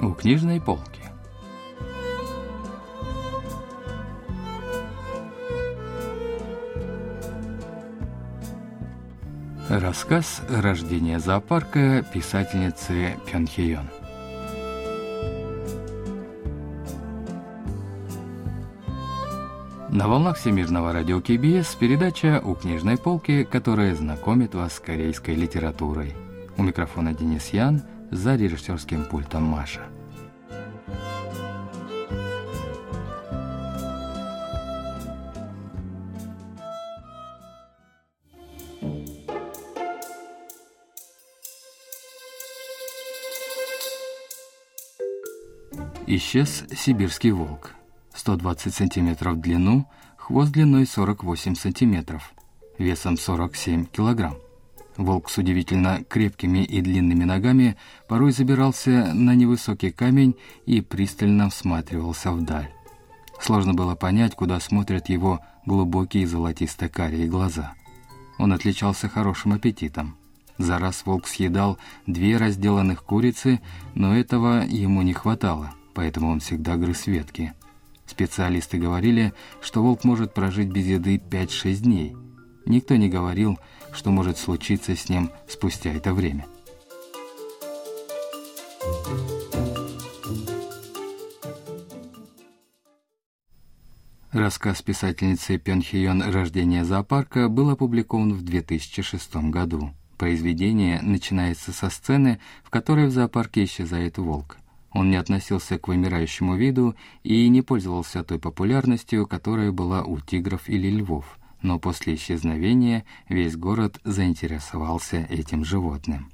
У книжной полки. Рассказ «Рождение зоопарка» писательницы Пён Хиён. На волнах Всемирного радио КБС передача «У книжной полки», которая знакомит вас с корейской литературой. У микрофона Денис Ян, за режиссерским пультом Маша. Исчез сибирский волк. 120 сантиметров в длину, хвост длиной 48 сантиметров, весом 47 килограмм. Волк с удивительно крепкими и длинными ногами порой забирался на невысокий камень и пристально всматривался вдаль. Сложно было понять, куда смотрят его глубокие золотисто-карие глаза. Он отличался хорошим аппетитом. За раз волк съедал две разделанных курицы, но этого ему не хватало поэтому он всегда грыз ветки. Специалисты говорили, что волк может прожить без еды 5-6 дней. Никто не говорил, что может случиться с ним спустя это время. Рассказ писательницы Пён Хиён «Рождение зоопарка» был опубликован в 2006 году. Произведение начинается со сцены, в которой в зоопарке исчезает волк – он не относился к вымирающему виду и не пользовался той популярностью, которая была у тигров или львов, но после исчезновения весь город заинтересовался этим животным.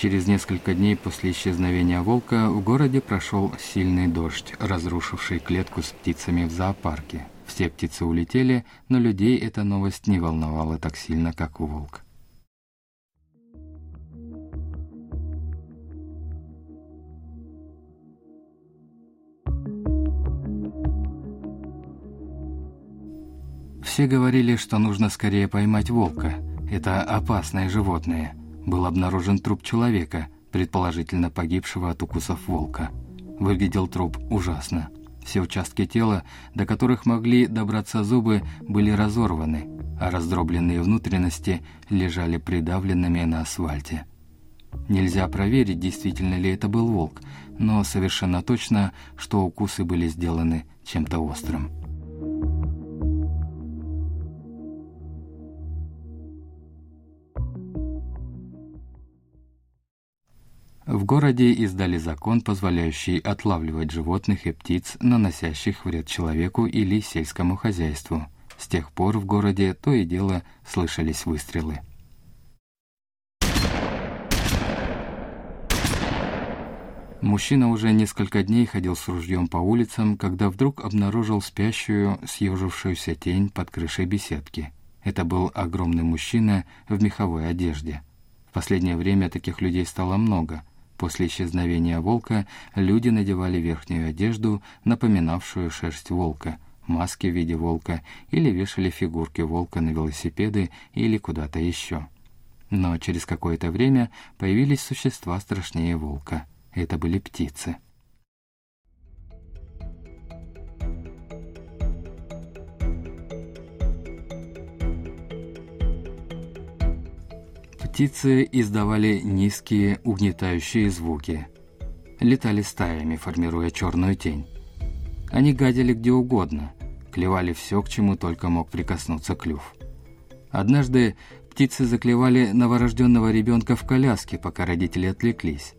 Через несколько дней после исчезновения волка в городе прошел сильный дождь, разрушивший клетку с птицами в зоопарке. Все птицы улетели, но людей эта новость не волновала так сильно, как волк. Все говорили, что нужно скорее поймать волка. Это опасное животное. Был обнаружен труп человека, предположительно погибшего от укусов волка. Выглядел труп ужасно. Все участки тела, до которых могли добраться зубы, были разорваны, а раздробленные внутренности лежали придавленными на асфальте. Нельзя проверить, действительно ли это был волк, но совершенно точно, что укусы были сделаны чем-то острым. Городе издали закон, позволяющий отлавливать животных и птиц, наносящих вред человеку или сельскому хозяйству. С тех пор в городе то и дело слышались выстрелы. Мужчина уже несколько дней ходил с ружьем по улицам, когда вдруг обнаружил спящую, съежившуюся тень под крышей беседки. Это был огромный мужчина в меховой одежде. В последнее время таких людей стало много. После исчезновения волка люди надевали верхнюю одежду, напоминавшую шерсть волка, маски в виде волка или вешали фигурки волка на велосипеды или куда-то еще. Но через какое-то время появились существа страшнее волка. Это были птицы. Птицы издавали низкие угнетающие звуки. Летали стаями, формируя черную тень. Они гадили где угодно, клевали все, к чему только мог прикоснуться клюв. Однажды птицы заклевали новорожденного ребенка в коляске, пока родители отвлеклись.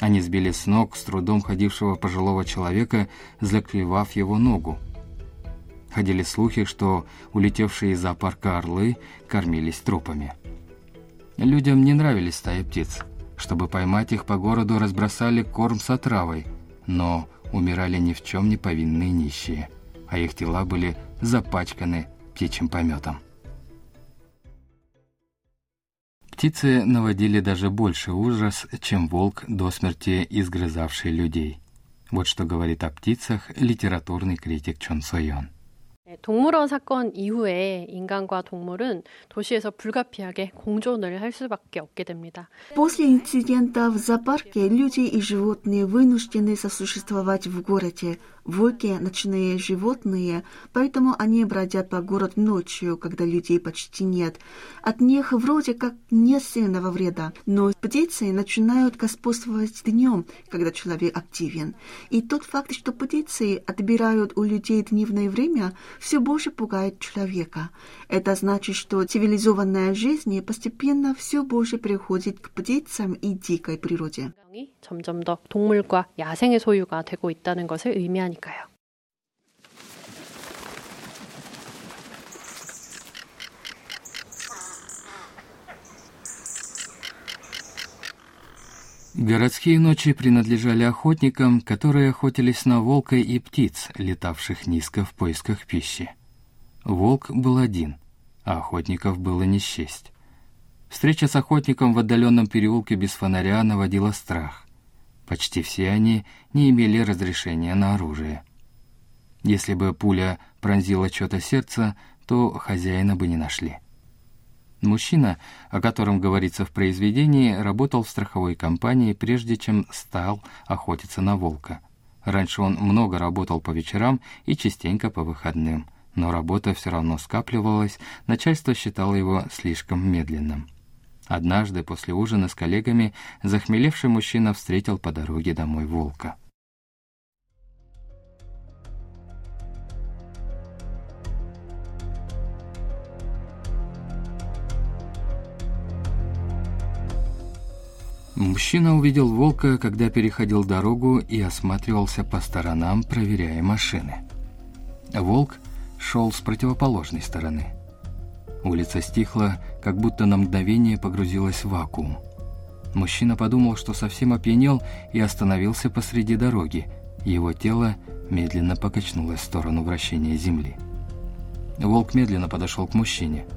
Они сбили с ног с трудом ходившего пожилого человека, заклевав его ногу. Ходили слухи, что улетевшие из зоопарка орлы кормились трупами. Людям не нравились стаи птиц. Чтобы поймать их по городу, разбросали корм с отравой, но умирали ни в чем не повинные нищие, а их тела были запачканы птичьим пометом. Птицы наводили даже больше ужас, чем волк до смерти изгрызавший людей. Вот что говорит о птицах литературный критик Чон Сойон. 동물원 사건 이후에 인간과 동물은 도시에서 불가피하게 공존을 할 수밖에 없게 됩니다. После инцидента в зоопарке люди и животные вынуждены сосуществовать в городе. Волки – ночные животные, поэтому они бродят по городу ночью, когда людей почти нет. От них вроде как нет сильного вреда, но птицы начинают господствовать днем, когда человек активен. И тот факт, что птицы отбирают у людей дневное время, все больше пугает человека. Это значит, что цивилизованная жизнь постепенно все больше переходит к птицам и дикой природе. 점점 더 동물과 야생의 소유가 되고 있다는 것을 의미하니까요. Городские ночи принадлежали охотникам, которые охотились на волка и птиц, летавших низко в поисках пищи. Волк был один, а охотников было не счесть. Встреча с охотником в отдаленном переулке без фонаря наводила страх. Почти все они не имели разрешения на оружие. Если бы пуля пронзила чьё-то сердце, то хозяина бы не нашли. Мужчина, о котором говорится в произведении, работал в страховой компании, прежде чем стал охотиться на волка. Раньше он много работал по вечерам и частенько по выходным, но работа все равно скапливалась, начальство считало его слишком медленным. Однажды после ужина с коллегами захмелевший мужчина встретил по дороге домой волка. Мужчина увидел волка, когда переходил дорогу и осматривался по сторонам, проверяя машины. Волк шел с противоположной стороны. Улица стихла, как будто на мгновение погрузилась в вакуум. Мужчина подумал, что совсем опьянел и остановился посреди дороги. Его тело медленно покачнулось в сторону вращения земли. Волк медленно подошел к мужчине –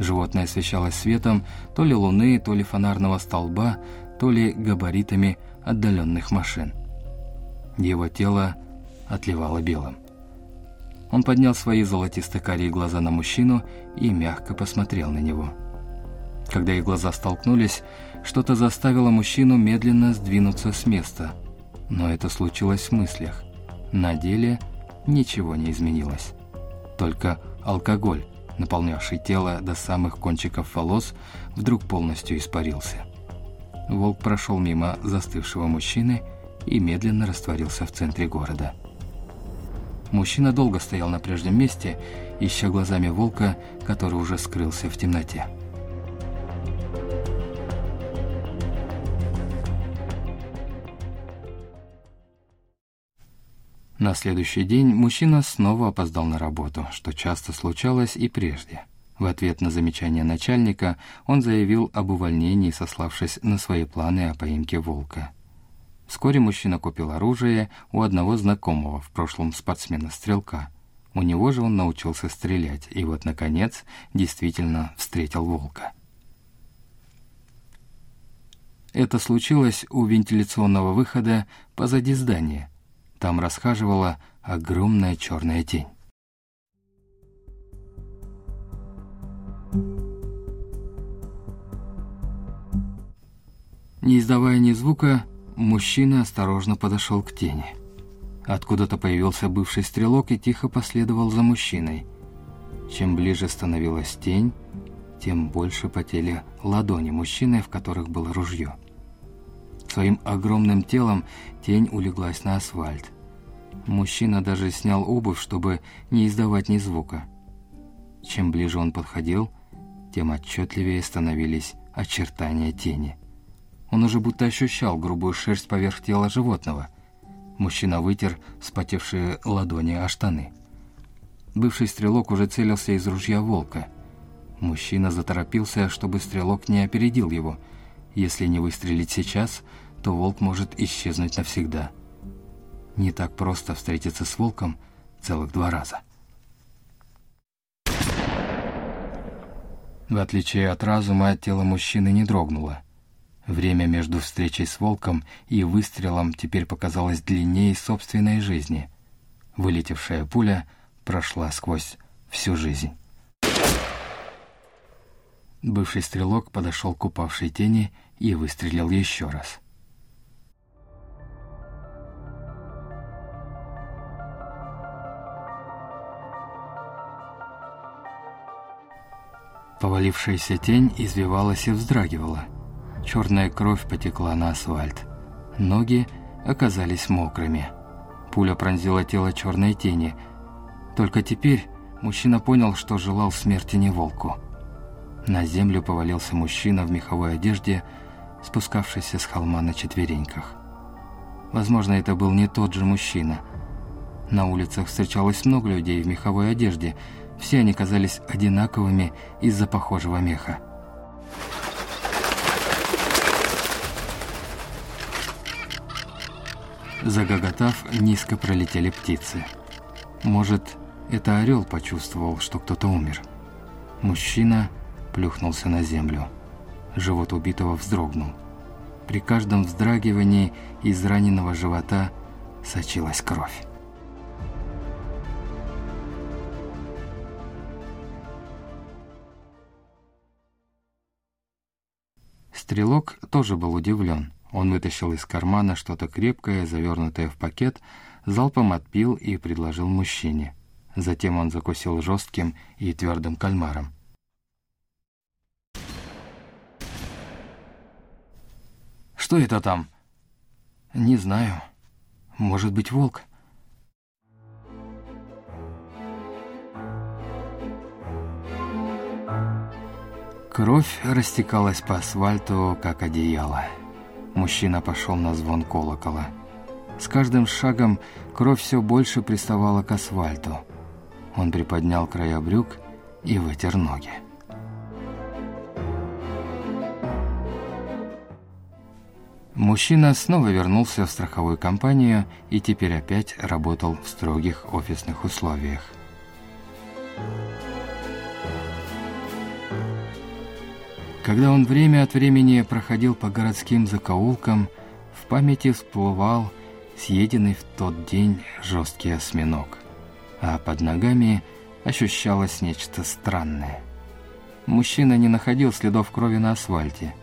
Животное освещалось светом то ли луны, то ли фонарного столба, то ли габаритами отдаленных машин. Его тело отливало белым. Он поднял свои золотисто-карие глаза на мужчину и мягко посмотрел на него. Когда их глаза столкнулись, что-то заставило мужчину медленно сдвинуться с места. Но это случилось в мыслях. На деле ничего не изменилось. Только алкоголь наполнявший тело до самых кончиков волос, вдруг полностью испарился. Волк прошел мимо застывшего мужчины и медленно растворился в центре города. Мужчина долго стоял на прежнем месте, ища глазами волка, который уже скрылся в темноте. На следующий день мужчина снова опоздал на работу, что часто случалось и прежде. В ответ на замечание начальника он заявил об увольнении, сославшись на свои планы о поимке волка. Вскоре мужчина купил оружие у одного знакомого, в прошлом спортсмена-стрелка. У него же он научился стрелять, и вот, наконец, действительно встретил волка. Это случилось у вентиляционного выхода позади здания, там расхаживала огромная черная тень. Не издавая ни звука, мужчина осторожно подошел к тени. Откуда-то появился бывший стрелок и тихо последовал за мужчиной. Чем ближе становилась тень, тем больше потели ладони мужчины, в которых было ружье. Своим огромным телом тень улеглась на асфальт. Мужчина даже снял обувь, чтобы не издавать ни звука. Чем ближе он подходил, тем отчетливее становились очертания тени. Он уже будто ощущал грубую шерсть поверх тела животного. Мужчина вытер вспотевшие ладони о штаны. Бывший стрелок уже целился из ружья волка. Мужчина заторопился, чтобы стрелок не опередил его – если не выстрелить сейчас, то волк может исчезнуть навсегда. Не так просто встретиться с волком целых два раза. В отличие от разума, тело мужчины не дрогнуло. Время между встречей с волком и выстрелом теперь показалось длиннее собственной жизни. Вылетевшая пуля прошла сквозь всю жизнь. Бывший стрелок подошел к упавшей тени и выстрелил еще раз. Повалившаяся тень извивалась и вздрагивала. Черная кровь потекла на асфальт. Ноги оказались мокрыми. Пуля пронзила тело черной тени. Только теперь мужчина понял, что желал смерти не волку. На землю повалился мужчина в меховой одежде, спускавшийся с холма на четвереньках. Возможно, это был не тот же мужчина. На улицах встречалось много людей в меховой одежде. Все они казались одинаковыми из-за похожего меха. Загоготав, низко пролетели птицы. Может, это орел почувствовал, что кто-то умер. Мужчина плюхнулся на землю. Живот убитого вздрогнул. При каждом вздрагивании из раненого живота сочилась кровь. Стрелок тоже был удивлен. Он вытащил из кармана что-то крепкое, завернутое в пакет, залпом отпил и предложил мужчине. Затем он закусил жестким и твердым кальмаром. «Что это там?» «Не знаю. Может быть, волк?» Кровь растекалась по асфальту, как одеяло. Мужчина пошел на звон колокола. С каждым шагом кровь все больше приставала к асфальту. Он приподнял края брюк и вытер ноги. Мужчина снова вернулся в страховую компанию и теперь опять работал в строгих офисных условиях. Когда он время от времени проходил по городским закоулкам, в памяти всплывал съеденный в тот день жесткий осьминог, а под ногами ощущалось нечто странное. Мужчина не находил следов крови на асфальте.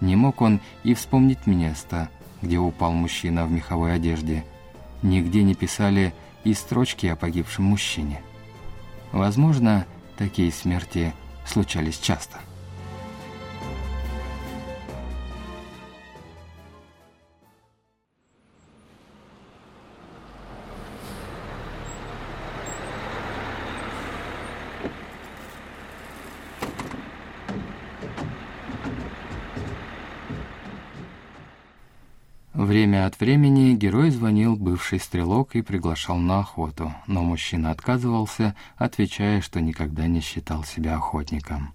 Не мог он и вспомнить место, где упал мужчина в меховой одежде. Нигде не писали и строчки о погибшем мужчине. Возможно, такие смерти случались часто. Время от времени герой звонил бывший стрелок и приглашал на охоту, но мужчина отказывался, отвечая, что никогда не считал себя охотником.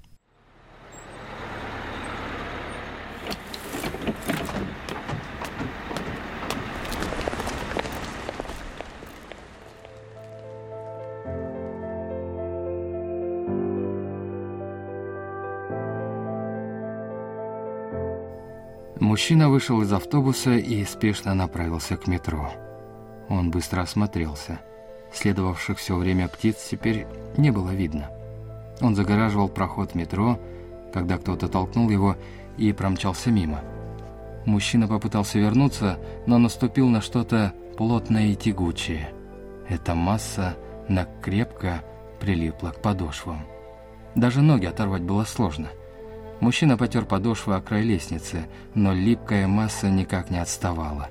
Мужчина вышел из автобуса и спешно направился к метро. Он быстро осмотрелся. Следовавших все время птиц теперь не было видно. Он загораживал проход метро, когда кто-то толкнул его и промчался мимо. Мужчина попытался вернуться, но наступил на что-то плотное и тягучее. Эта масса накрепко прилипла к подошвам. Даже ноги оторвать было сложно – Мужчина потер подошву о край лестницы, но липкая масса никак не отставала.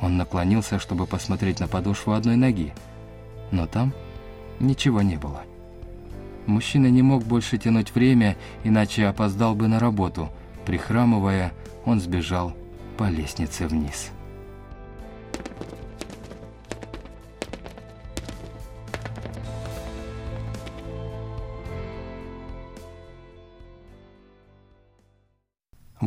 Он наклонился, чтобы посмотреть на подошву одной ноги, но там ничего не было. Мужчина не мог больше тянуть время, иначе опоздал бы на работу. Прихрамывая, он сбежал по лестнице вниз.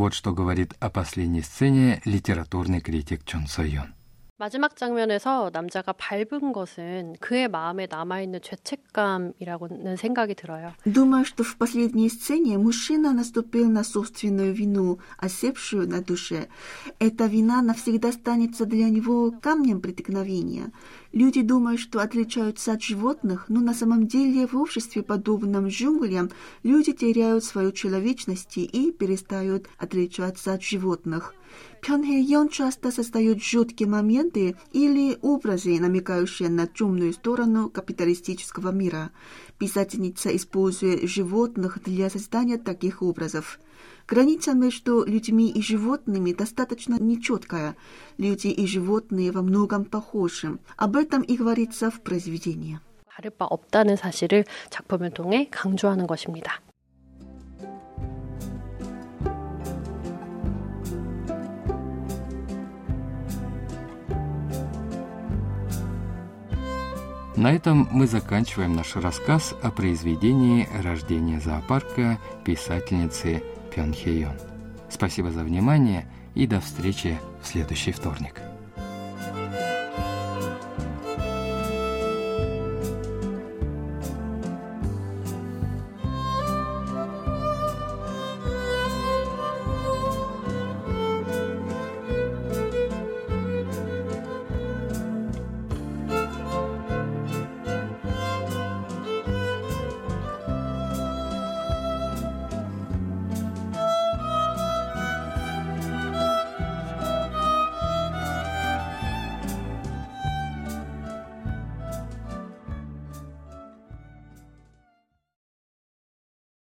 Вот что говорит о последней сцене литературный критик Чон Сойон. 마지막 장면에서 남자가 밟은 것은 그의 마음에 남아있는 죄책감이라고는 생각이 들어요. Думаю, что в последней сцене мужчина наступил на собственную вину, осевшую на душе. Эта вина навсегда останется для него камнем преткновения. Люди думают, что отличаются от животных, но на самом деле в обществе, подобном джунглям, люди теряют свою человечность и перестают отличаться от животных. Пхенхейон часто создает жуткие моменты или образы, намекающие на темную сторону капиталистического мира. Писательница использует животных для создания таких образов. Граница между людьми и животными достаточно нечеткая. Люди и животные во многом похожи. Об этом и говорится в произведении. 다를 바 없다는 사실을 작품을 통해 강조하는 것입니다. На этом мы заканчиваем наш рассказ о произведении «Рождение зоопарка» писательницы Пён. Спасибо за внимание и до встречи в следующий вторник.